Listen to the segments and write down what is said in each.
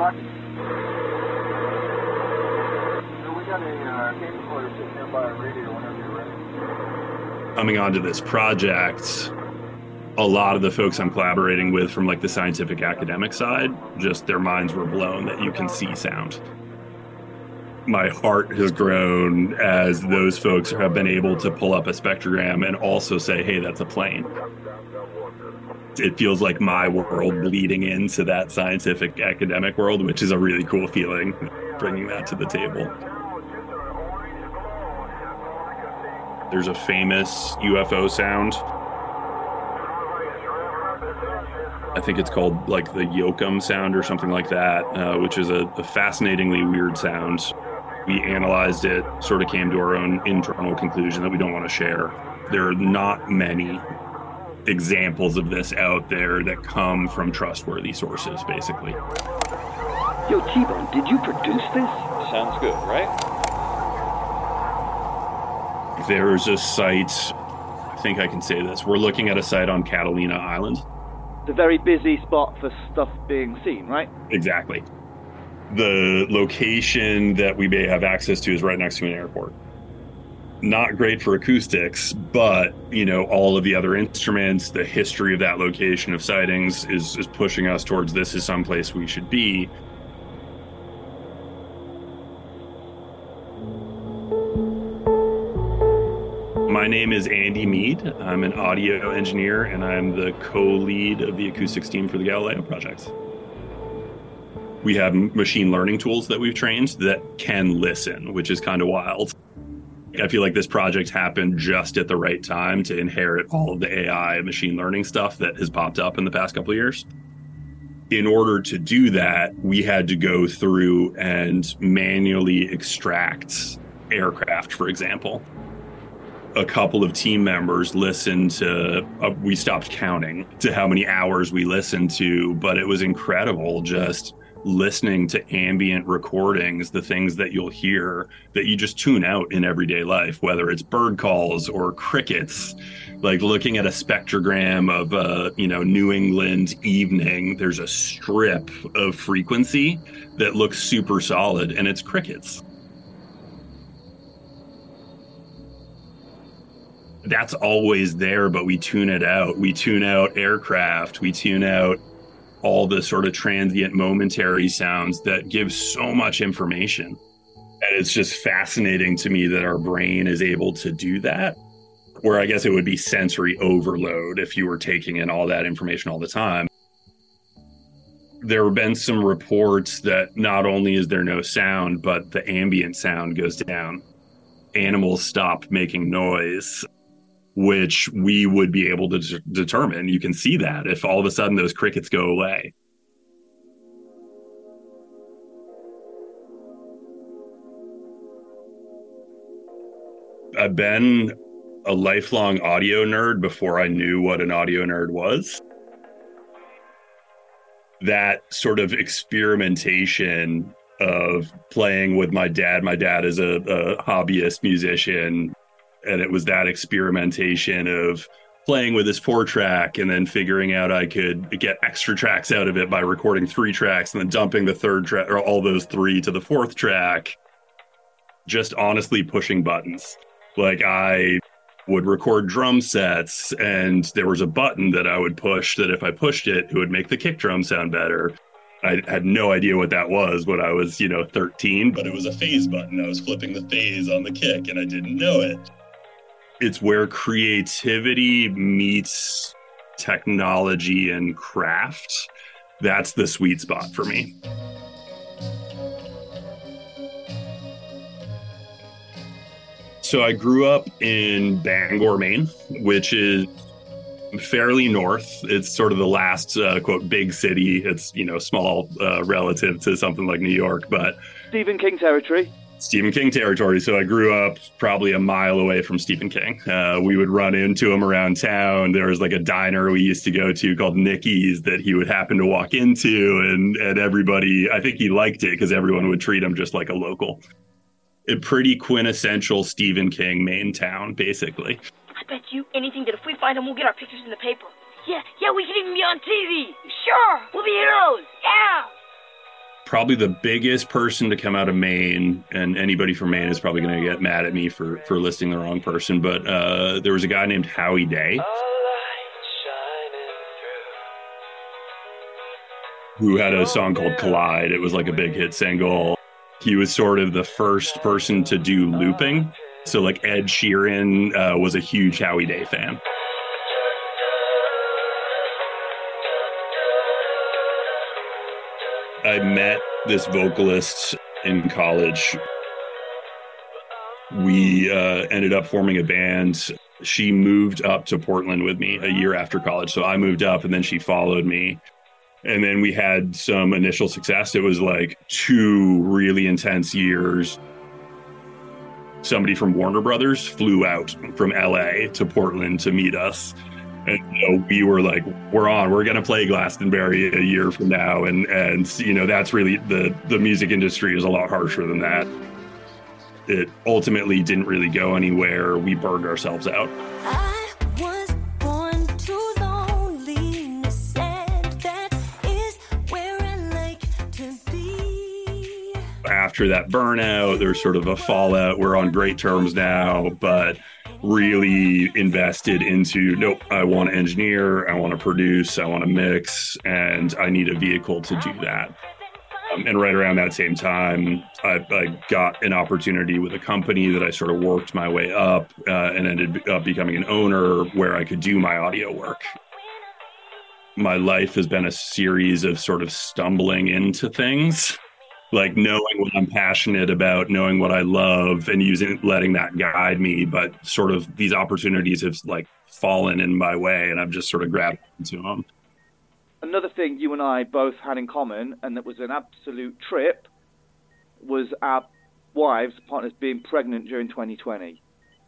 luck. So we got a uh, coming onto this project, a lot of the folks I'm collaborating with from like the scientific academic side, just their minds were blown that you can see sound. My heart has grown as those folks have been able to pull up a spectrogram and also say, hey, that's a plane. It feels like my world bleeding into that scientific academic world, which is a really cool feeling, bringing that to the table. There's a famous UFO sound. I think it's called like the Yokum sound or something like that, uh, which is a, a fascinatingly weird sound. We analyzed it, sort of came to our own internal conclusion that we don't want to share. There are not many examples of this out there that come from trustworthy sources, basically. Yo, T-Bone, did you produce this? Sounds good, right? There's a site, I think I can say this. We're looking at a site on Catalina Island. The very busy spot for stuff being seen, right? Exactly. The location that we may have access to is right next to an airport. Not great for acoustics, but you know, all of the other instruments, the history of that location of sightings is, is pushing us towards this is someplace we should be. My name is Andy Mead. I'm an audio engineer and I'm the co lead of the acoustics team for the Galileo project. We have machine learning tools that we've trained that can listen, which is kind of wild. I feel like this project happened just at the right time to inherit all of the AI and machine learning stuff that has popped up in the past couple of years. In order to do that, we had to go through and manually extract aircraft, for example a couple of team members listened to uh, we stopped counting to how many hours we listened to but it was incredible just listening to ambient recordings the things that you'll hear that you just tune out in everyday life whether it's bird calls or crickets like looking at a spectrogram of a you know new england evening there's a strip of frequency that looks super solid and it's crickets that's always there, but we tune it out. We tune out aircraft. We tune out all the sort of transient, momentary sounds that give so much information. And it's just fascinating to me that our brain is able to do that. Where I guess it would be sensory overload if you were taking in all that information all the time. There have been some reports that not only is there no sound, but the ambient sound goes down. Animals stop making noise which we would be able to d- determine. You can see that if all of a sudden those crickets go away. I've been a lifelong audio nerd before I knew what an audio nerd was. That sort of experimentation of playing with my dad. My dad is a, a hobbyist musician, and it was that experimentation of playing with this four track and then figuring out I could get extra tracks out of it by recording three tracks and then dumping the third track or all those three to the fourth track. Just honestly pushing buttons. Like I would record drum sets and there was a button that I would push that if I pushed it, it would make the kick drum sound better. I had no idea what that was when I was, you know, 13, but it was a phase button. I was flipping the phase on the kick and I didn't know it it's where creativity meets technology and craft. That's the sweet spot for me. So I grew up in Bangor, Maine, which is fairly north. It's sort of the last uh, quote big city. It's you know small uh, relative to something like New York, but Stephen King territory. Stephen King territory. So I grew up probably a mile away from Stephen King. Uh, we would run into him around town. There was like a diner we used to go to called Nicky's that he would happen to walk into, and and everybody, I think he liked it because everyone would treat him just like a local. A pretty quintessential Stephen King Maine town, basically. I bet you anything that if we find him, we'll get our pictures in the paper. Yeah, yeah, we can even be on TV. Sure, we'll be heroes. Yeah. Probably the biggest person to come out of Maine, and anybody from Maine is probably going to get mad at me for for listing the wrong person. But uh, there was a guy named Howie Day who had a song called Collide. It was like a big hit single. He was sort of the first person to do looping. So like Ed Sheeran uh, was a huge Howie Day fan. I met this vocalist in college. We uh, ended up forming a band. She moved up to Portland with me a year after college. So I moved up and then she followed me. And then we had some initial success. It was like two really intense years. Somebody from Warner Brothers flew out from LA to Portland to meet us and you know, we were like, we're on, we're to play Glastonbury a year from now. And, and, you know, that's really the, the music industry is a lot harsher than that. It ultimately didn't really go anywhere. We burned ourselves out. Ah. After that burnout, there's sort of a fallout. We're on great terms now, but really invested into nope i want to engineer i want to produce i want to mix and i need a vehicle to do that. Um, and right around that same time I, I, got an opportunity with a company that i sort of worked my way up uh, and ended up becoming an owner where i could do my audio work. My life has been a series of sort of stumbling into things like knowing what I'm passionate about, knowing what I love, and using letting that guide me. But sort of these opportunities have like fallen in my way, and I've just sort of grabbed into them. Another thing you and I both had in common, and that was an absolute trip, was our wives, partners, being pregnant during 2020.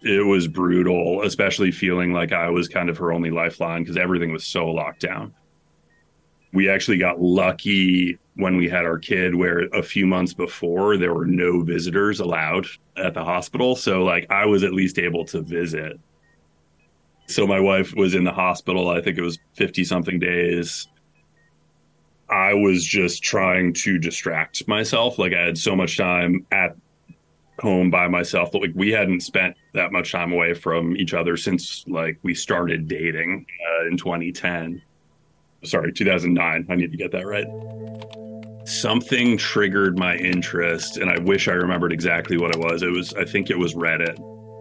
It was brutal, especially feeling like I was kind of her only lifeline because everything was so locked down. We actually got lucky when we had our kid where a few months before there were no visitors allowed at the hospital. So like i was at least able to visit. So my wife was in the hospital i think it was 50 something days. I was just trying to distract myself. Like i had so much time at home by myself but like we hadn't spent that much time away from each other since like we started dating uh, in 2010 sorry 2009 i need to get that right something triggered my interest and i wish i remembered exactly what it was. It was i think it was reddit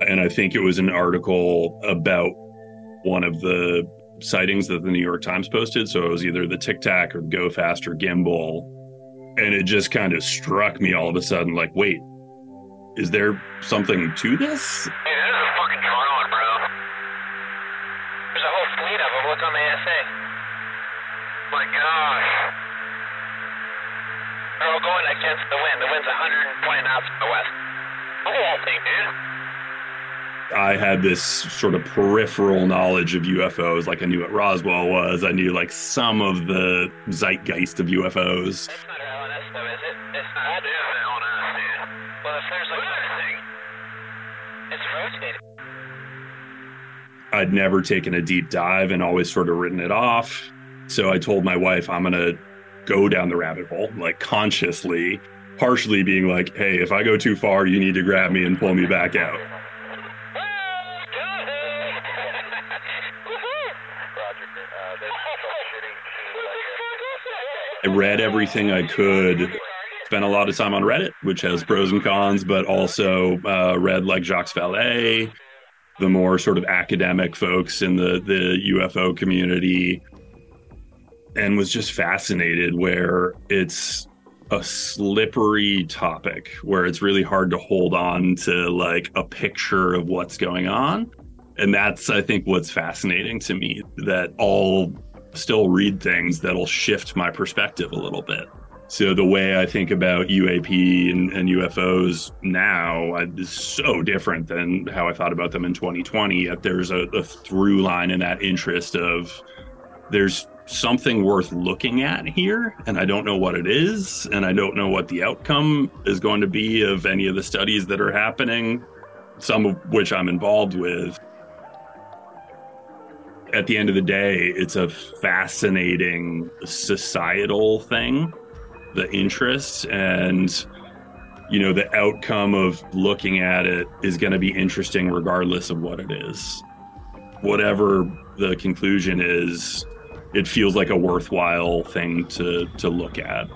and i think it was an article about one of the sightings that the new york times posted. So it was either the tic tac or go fast or gimbal and it just kind of struck me all of a sudden like wait is there something to this? Yeah, this is fucking drama bro. There's a whole fleet of them look on the asa my gosh they're going against the wind. The wind's 120 knots to the west. The whole thing, dude. I had this sort of peripheral knowledge of UFOs, like I knew what Roswell was. I knew like some of the zeitgeist of UFOs. It's not LNS though, is it? It's not. I LNS, dude. Well, if there's another thing, it's rotating. I'd never taken a deep dive and always sort of written it off. So I told my wife, I'm going to go down the rabbit hole, like consciously, partially being like, hey, if I go too far, you need to grab me and pull me back out. I read everything I could. Spent a lot of time on Reddit, which has pros and cons, but also uh, read like Jacques Vallée, the more sort of academic folks in the the UFO community and was just fascinated where it's a slippery topic where it's really hard to hold on to like a picture of what's going on. And that's, I think, what's fascinating to me that I'll still read things that'll shift my perspective a little bit. So the way I think about UAP and, and UFOs now is so different than how I thought about them in 2020. Yet there's a, a through line in that interest of there's something worth looking at here, and I don't know what it is, and I don't know what the outcome is going to be of any of the studies that are happening, some of which I'm involved with. At the end of the day, it's a fascinating societal thing the interest and you know the outcome of looking at it is going to be interesting regardless of what it is whatever the conclusion is it feels like a worthwhile thing to to look at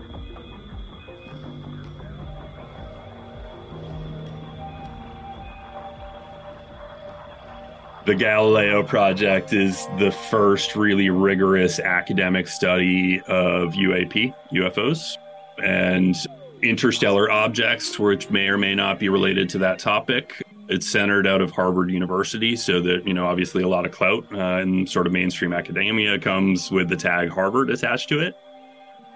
the Galileo project is the first really rigorous academic study of UAP, UFOs, and interstellar objects, which may or may not be related to that topic. It's centered out of Harvard University, so that, you know, obviously a lot of clout uh, and sort of mainstream academia comes with the tag Harvard attached to it.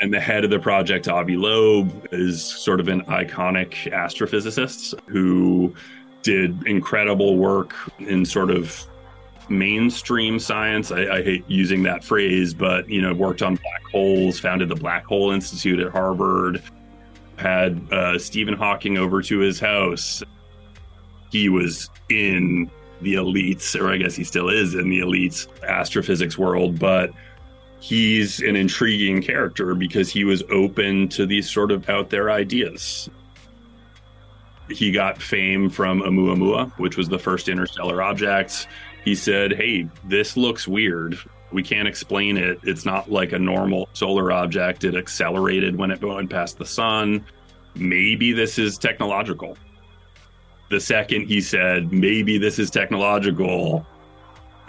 And the head of the project, Avi Loeb, is sort of an iconic astrophysicist who did incredible work in sort of mainstream science. I, I, hate using that phrase, but you know, worked on black holes, founded the Black Hole Institute at Harvard, had uh, Stephen Hawking over to his house. He was in the elites, or I guess he still is in the elites astrophysics world, but he's an intriguing character because he was open to these sort of out there ideas he got fame from Oumuamua, which was the first interstellar object. He said, Hey, this looks weird. We can't explain it. It's not like a normal solar object. It accelerated when it went past the sun. Maybe this is technological. The second he said, Maybe this is technological,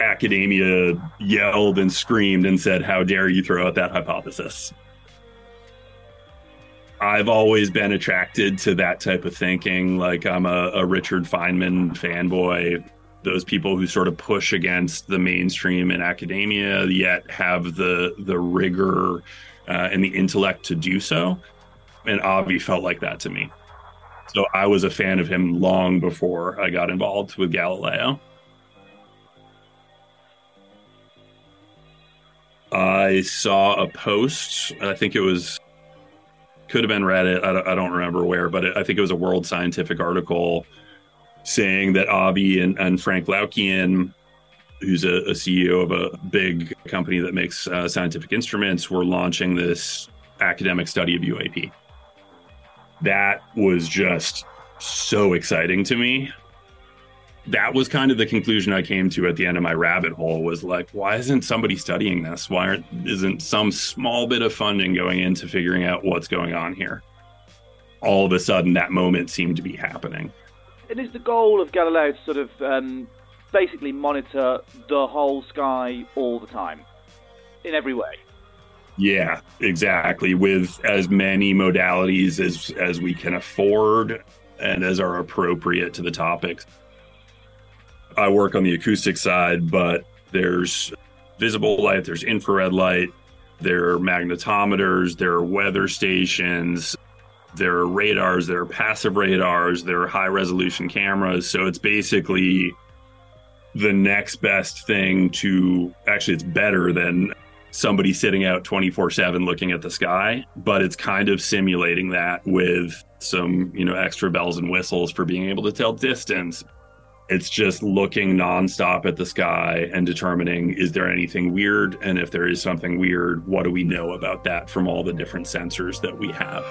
academia yelled and screamed and said, How dare you throw out that hypothesis? I've always been attracted to that type of thinking. Like I'm a, a, Richard Feynman fanboy. Those people who sort of push against the mainstream in academia, yet have the the rigor uh, and the intellect to do so. And Avi felt like that to me. So I was a fan of him long before I got involved with Galileo. I saw a post. I think it was could have been Reddit. I don't, I don't remember where, but it, I think it was a World Scientific article saying that Avi and, and Frank Laukien, who's a, a, CEO of a big company that makes uh, scientific instruments, were launching this academic study of UAP. That was just so exciting to me that was kind of the conclusion I came to at the end of my rabbit hole was like, why isn't somebody studying this? Why aren't, isn't some small bit of funding going into figuring out what's going on here? All of a sudden, that moment seemed to be happening. And is the goal of Galileo to sort of um, basically monitor the whole sky all the time, in every way? Yeah, exactly. With as many modalities as as we can afford and as are appropriate to the topics. I work on the acoustic side, but there's visible light, there's infrared light, there are magnetometers, there are weather stations, there are radars, there are passive radars, there are high resolution cameras. So it's basically the next best thing to actually, it's better than somebody sitting out 24 7 looking at the sky, but it's kind of simulating that with some, you know, extra bells and whistles for being able to tell distance, it's just looking nonstop at the sky and determining is there anything weird? And if there is something weird, what do we know about that from all the different sensors that we have?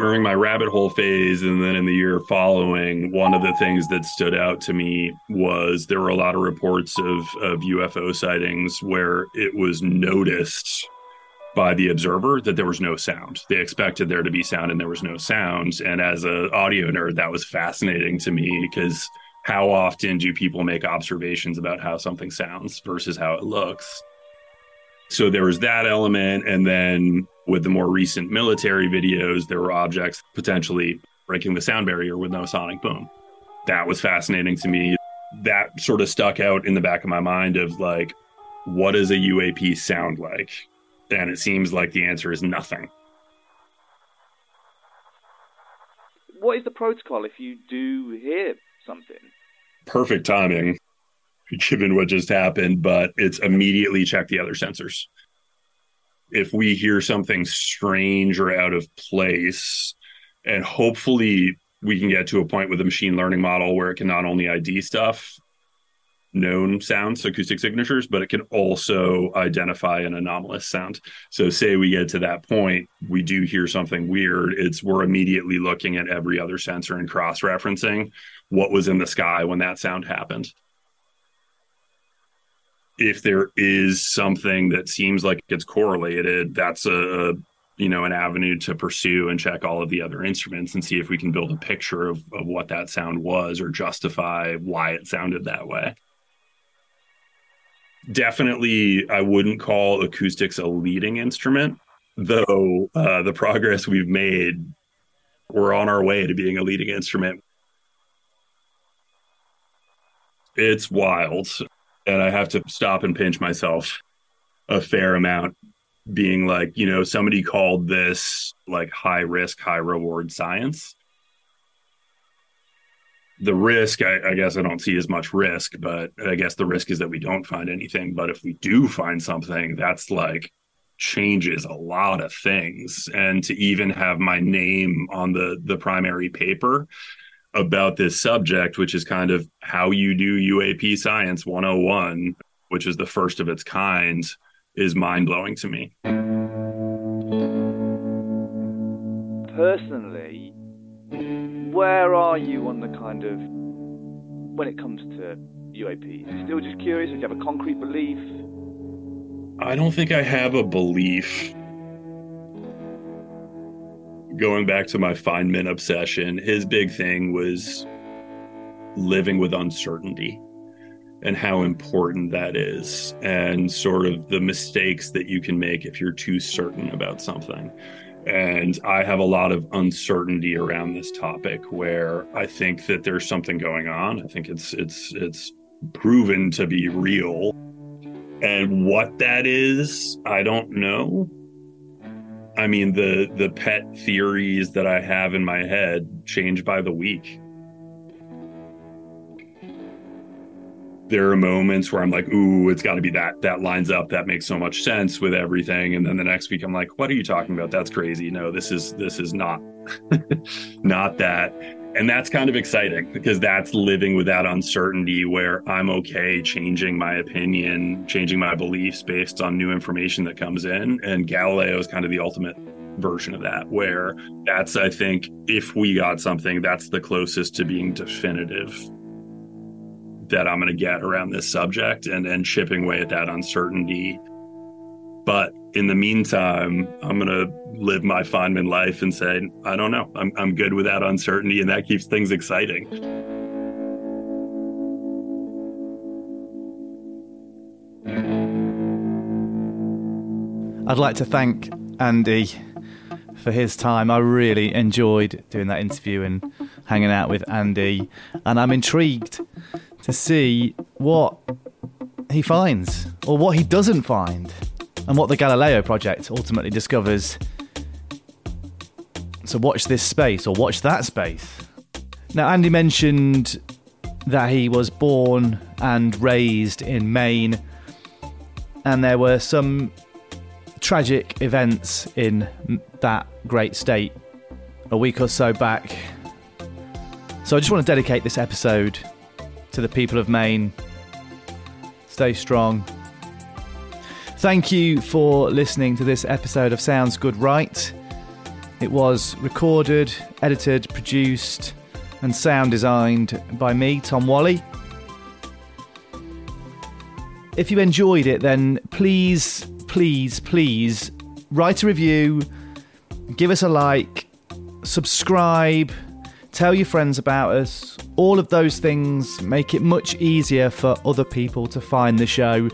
During my rabbit hole phase and then in the year following, one of the things that stood out to me was there were a lot of reports of, of UFO sightings where it was noticed by the observer that there was no sound. They expected there to be sound and there was no sound. And as an audio nerd, that was fascinating to me because how often do people make observations about how something sounds versus how it looks? So there was that element. And then with the more recent military videos, there were objects potentially breaking the sound barrier with no sonic boom. That was fascinating to me. That sort of stuck out in the back of my mind of like, what does a UAP sound like? And it seems like the answer is nothing. What is the protocol if you do hear something? Perfect timing given what just happened, but it's immediately check the other sensors. If we hear something strange or out of place, and hopefully we can get to a point with a machine learning model where it can not only ID stuff, known sounds, acoustic signatures, but it can also identify an anomalous sound. So, say we get to that point, we do hear something weird. It's we're immediately looking at every other sensor and cross referencing what was in the sky when that sound happened. If there is something that seems like it's correlated, that's a, you know an avenue to pursue and check all of the other instruments and see if we can build a picture of, of what that sound was or justify why it sounded that way. Definitely i wouldn't call acoustics a leading instrument though uh, the progress we've made we're on our way to being a leading instrument. It's wild and i have to stop and pinch myself a fair amount being like, you know, somebody called this like high risk, high reward science. The risk, I, I, guess I don't see as much risk, but I guess the risk is that we don't find anything. But if we do find something, that's like changes a lot of things. And to even have my name on the the primary paper about this subject, which is kind of how you do UAP science 101, which is the first of its kind is mind blowing to me. Personally, where are you on the kind of when it comes to UAP? Still just curious? Do you have a concrete belief? I don't think I have a belief. Going back to my Feynman obsession, his big thing was living with uncertainty and how important that is and sort of the mistakes that you can make if you're too certain about something. And I have a lot of uncertainty around this topic where I think that there's something going on. I think it's it's it's proven to be real. And what that is, I don't know. I mean the the pet theories that I have in my head change by the week. there are moments where I'm like, ooh, it's got to be that. That lines up. That makes so much sense with everything. And then the next week, I'm like, what are you talking about? That's crazy. No, this is this is not not that. And that's kind of exciting because that's living with that uncertainty where I'm okay changing my opinion, changing my beliefs based on new information that comes in. And Galileo is kind of the ultimate version of that, where that's, I think, if we got something, that's the closest to being definitive that I'm going to get around this subject and, and chipping away at that uncertainty. But in the meantime, I'm going to live my Feynman life and say, I don't know. I'm, I'm good with that uncertainty, and that keeps things exciting. I'd like to thank Andy for his time. I really enjoyed doing that interview and hanging out with Andy, and I'm intrigued to see what he finds or what he doesn't find and what the Galileo project ultimately discovers. So, watch this space or watch that space. Now, Andy mentioned that he was born and raised in Maine, and there were some tragic events in that great state a week or so back. So, I just want to dedicate this episode to the people of Maine. Stay strong. Thank you for listening to this episode of Sounds Good Right. It was recorded, edited, produced, and sound designed by me, Tom Whalley. If you enjoyed it, then please, please, please write a review, give us a like, subscribe, tell your friends about us. All of those things make it much easier for other people to find the show.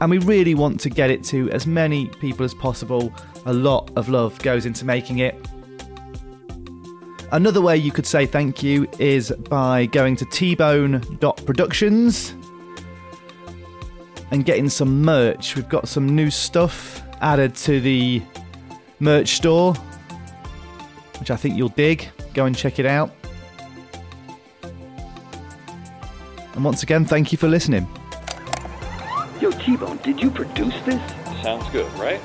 And we really want to get it to as many people as possible. A lot of love goes into making it. Another way you could say thank you is by going to tbone.productions and getting some merch. We've got some new stuff added to the merch store, which I think you'll dig. Go and check it out. And once again, thank you for listening. Yo, T Bone, did you produce this? Sounds good, right?